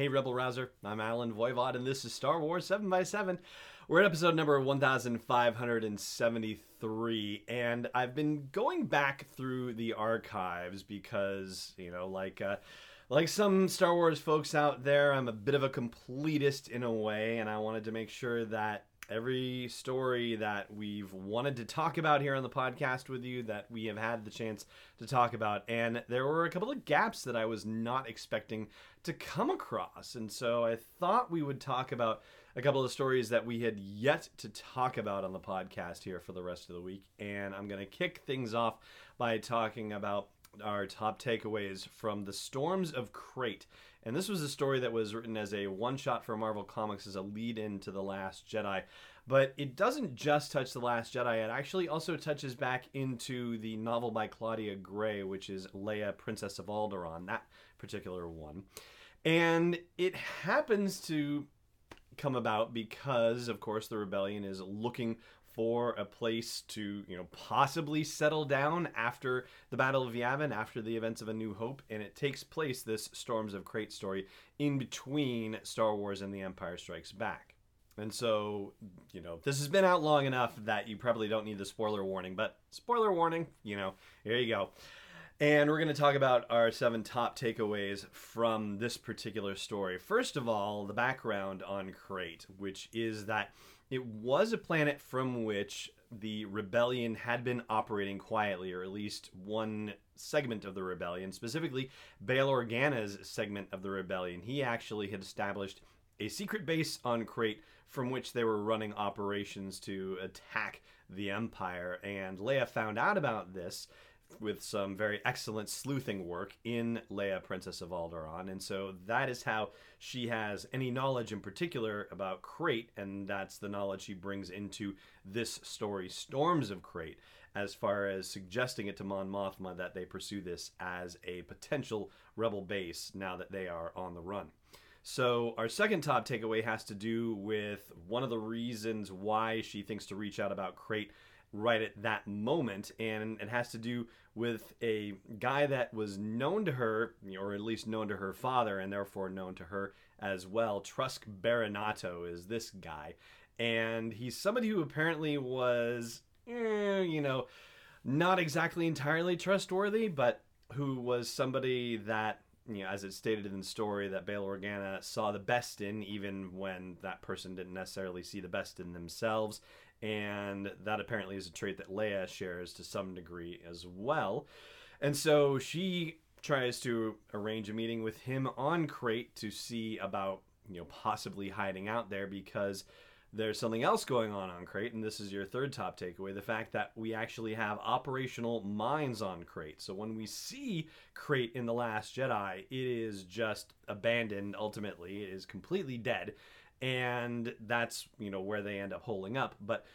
Hey Rebel Rouser, I'm Allen Voivod, and this is Star Wars 7x7. We're at episode number 1573, and I've been going back through the archives because, you know, like, uh, like some Star Wars folks out there, I'm a bit of a completist in a way, and I wanted to make sure that every story that we've wanted to talk about here on the podcast with you that we have had the chance to talk about and there were a couple of gaps that I was not expecting to come across and so I thought we would talk about a couple of stories that we had yet to talk about on the podcast here for the rest of the week and I'm going to kick things off by talking about our top takeaways from the Storms of Crait. And this was a story that was written as a one shot for Marvel Comics as a lead in to The Last Jedi. But it doesn't just touch The Last Jedi, it actually also touches back into the novel by Claudia Gray, which is Leia, Princess of Alderaan, that particular one. And it happens to come about because, of course, the rebellion is looking for a place to, you know, possibly settle down after the Battle of Yavin, after the events of A New Hope, and it takes place this Storms of Crait story in between Star Wars and The Empire Strikes Back. And so, you know, this has been out long enough that you probably don't need the spoiler warning, but spoiler warning, you know, here you go. And we're going to talk about our seven top takeaways from this particular story. First of all, the background on Crait, which is that it was a planet from which the rebellion had been operating quietly, or at least one segment of the rebellion, specifically Bail Organa's segment of the rebellion. He actually had established a secret base on Crait from which they were running operations to attack the Empire. And Leia found out about this with some very excellent sleuthing work in Leia, Princess of Alderaan. And so that is how she has any knowledge in particular about Crait, and that's the knowledge she brings into this story, Storms of Crait, as far as suggesting it to Mon Mothma that they pursue this as a potential rebel base now that they are on the run. So, our second top takeaway has to do with one of the reasons why she thinks to reach out about Crait right at that moment, and it has to do with a guy that was known to her, or at least known to her father, and therefore known to her as well. Trusk Baronato is this guy, and he's somebody who apparently was, eh, you know, not exactly entirely trustworthy, but who was somebody that you know, as it's stated in the story, that Bail Organa saw the best in, even when that person didn't necessarily see the best in themselves. And that apparently is a trait that Leia shares to some degree as well. And so she tries to arrange a meeting with him on Crait to see about, you know, possibly hiding out there because there's something else going on on Crait, and this is your third top takeaway the fact that we actually have operational mines on Crait. So when we see Crait in The Last Jedi, it is just abandoned ultimately, it is completely dead, and that's, you know, where they end up holding up. But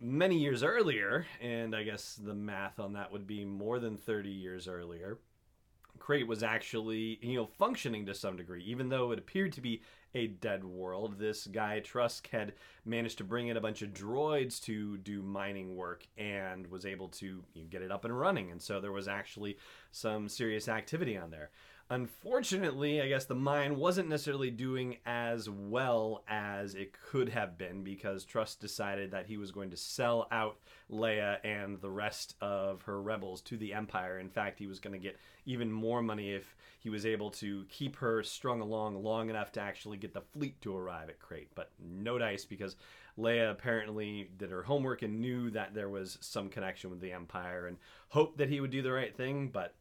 many years earlier, and I guess the math on that would be more than 30 years earlier, Crait was actually, you know, functioning to some degree, even though it appeared to be a dead world. This guy Trusk had managed to bring in a bunch of droids to do mining work and was able to you know, get it up and running. And so there was actually some serious activity on there. Unfortunately, I guess the mine wasn't necessarily doing as well as it could have been because Trusk decided that he was going to sell out Leia and the rest of her rebels to the Empire. In fact, he was going to get even more money if he was able to keep her strung along long enough to actually get the fleet to arrive at Crait. But no dice because Leia apparently did her homework and knew that there was some connection with the Empire and hoped that he would do the right thing, but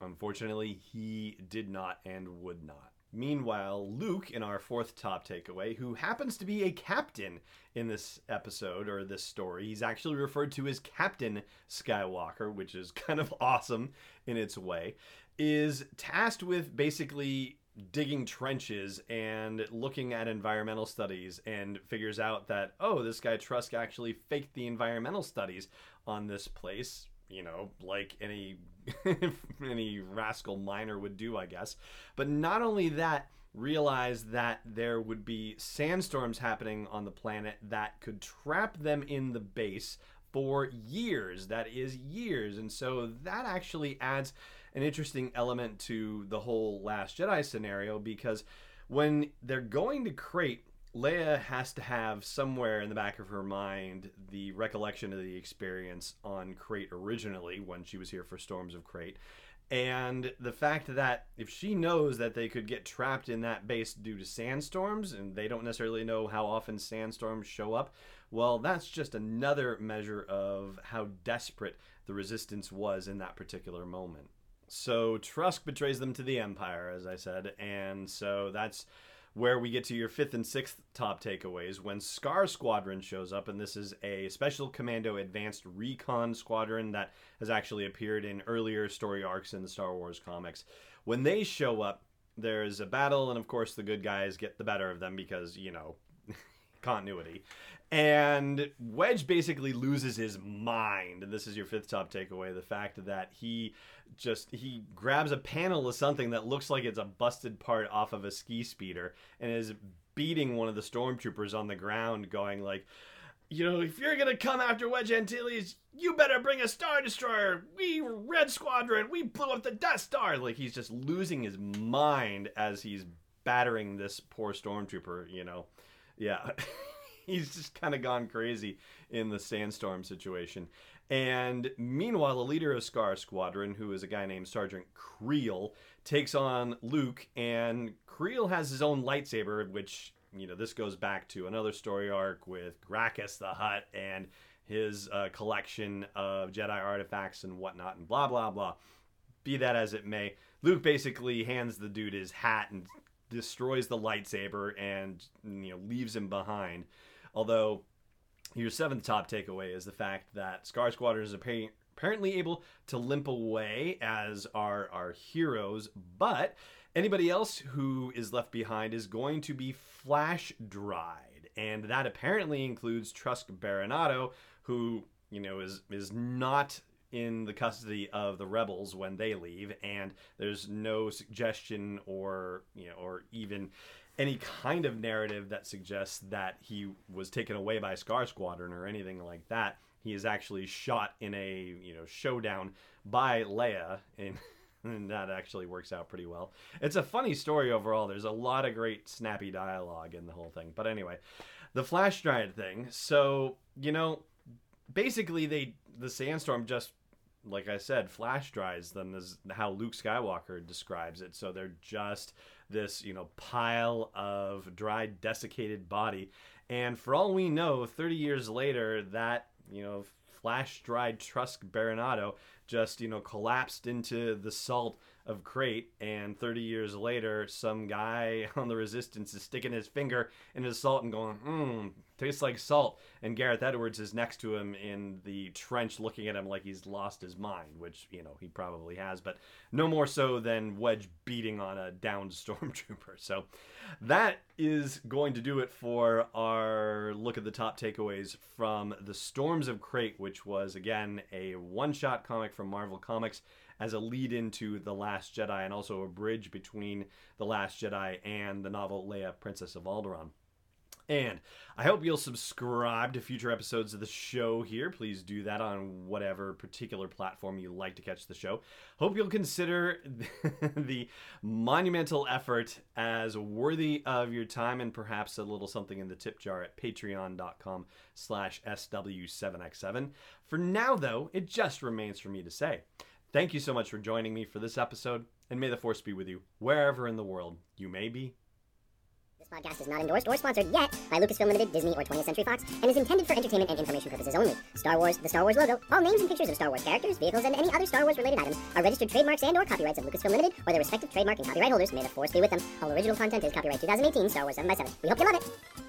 unfortunately he did not and would not. Meanwhile, Luke, in our fourth top takeaway, who happens to be a captain in this episode or this story, he's actually referred to as Captain Skywalker, which is kind of awesome in its way, is tasked with basically digging trenches and looking at environmental studies and figures out that, oh, this guy Trusk actually faked the environmental studies on this place you know, like any any rascal miner would do, I guess. But not only that, realize that there would be sandstorms happening on the planet that could trap them in the base for years. That is years. And so that actually adds an interesting element to the whole Last Jedi scenario because when they're going to Crait, Leia has to have somewhere in the back of her mind the recollection of the experience on Crait originally when she was here for Storms of Crait. And the fact that if she knows that they could get trapped in that base due to sandstorms, and they don't necessarily know how often sandstorms show up, well, that's just another measure of how desperate the resistance was in that particular moment. So Trusk betrays them to the Empire, as I said, and so that's where we get to your fifth and sixth top takeaways when Scar Squadron shows up, and this is a Special Commando Advanced Recon Squadron that has actually appeared in earlier story arcs in the Star Wars comics. When they show up, there's a battle, and of course, the good guys get the better of them because, you know, continuity. And Wedge basically loses his mind. And this is your fifth top takeaway the fact that he just he grabs a panel of something that looks like it's a busted part off of a ski speeder and is beating one of the stormtroopers on the ground, going like, you know, if you're gonna come after Wedge Antilles, you better bring a Star Destroyer. We Red Squadron, we blew up the Death Star. Like he's just losing his mind as he's battering this poor stormtrooper. You know, yeah. he's just kind of gone crazy in the sandstorm situation. And meanwhile, the leader of Scar Squadron, who is a guy named Sergeant Kreel, takes on Luke, and Kreel has his own lightsaber, which, you know, this goes back to another story arc with Grakkus the Hutt and his uh, collection of Jedi artifacts and whatnot, and blah, blah, blah. Be that as it may, Luke basically hands the dude his hat and destroys the lightsaber and, you know, leaves him behind. Although your seventh top takeaway is the fact that Scar Squadron is apparently able to limp away as are our heroes, but anybody else who is left behind is going to be flash dried, and that apparently includes Trusk Baronato, who you know is is not in the custody of the rebels when they leave, and there's no suggestion or you know or even any kind of narrative that suggests that he was taken away by Scar Squadron or anything like that. He is actually shot in a you know showdown by Leia, and, that actually works out pretty well. It's a funny story overall. There's a lot of great snappy dialogue in the whole thing. But anyway, the flash dried thing. So you know, basically they the sandstorm just like I said, flash dries them is how Luke Skywalker describes it. So they're just this, you know, pile of dried, desiccated body. And for all we know, 30 years later, that, you know, flash dried Trusk Baronato just, you know, collapsed into the salt of Crait. And 30 years later, some guy on the Resistance is sticking his finger in his salt and going, hmm, tastes like salt. And Gareth Edwards is next to him in the trench looking at him like he's lost his mind, which, you know, he probably has, but no more so than Wedge beating on a downed stormtrooper. So that is going to do it for our look at the top takeaways from The Storms of Crait which was, again, a one shot comic from Marvel Comics as a lead into The Last Jedi and also a bridge between The Last Jedi and the novel Leia, Princess of Alderaan. And I hope you'll subscribe to future episodes of the show here. Please do that on whatever particular platform you like to catch the show. Hope you'll consider the monumental effort as worthy of your time and perhaps a little something in the tip jar at patreon.com slash SW7X7. For now, though, it just remains for me to say thank you so much for joining me for this episode, and may the force be with you wherever in the world you may be This podcast is not endorsed or sponsored yet by Lucasfilm Limited, Disney, or 20th Century Fox, and is intended for entertainment and information purposes only. Star Wars, the Star Wars logo, all names and pictures of Star Wars characters, vehicles, and any other Star Wars related items are registered trademarks and or copyrights of Lucasfilm Limited or their respective trademark and copyright holders. May the force be with them. All original content is copyright 2018 Star Wars 7 by 7 We hope you love it.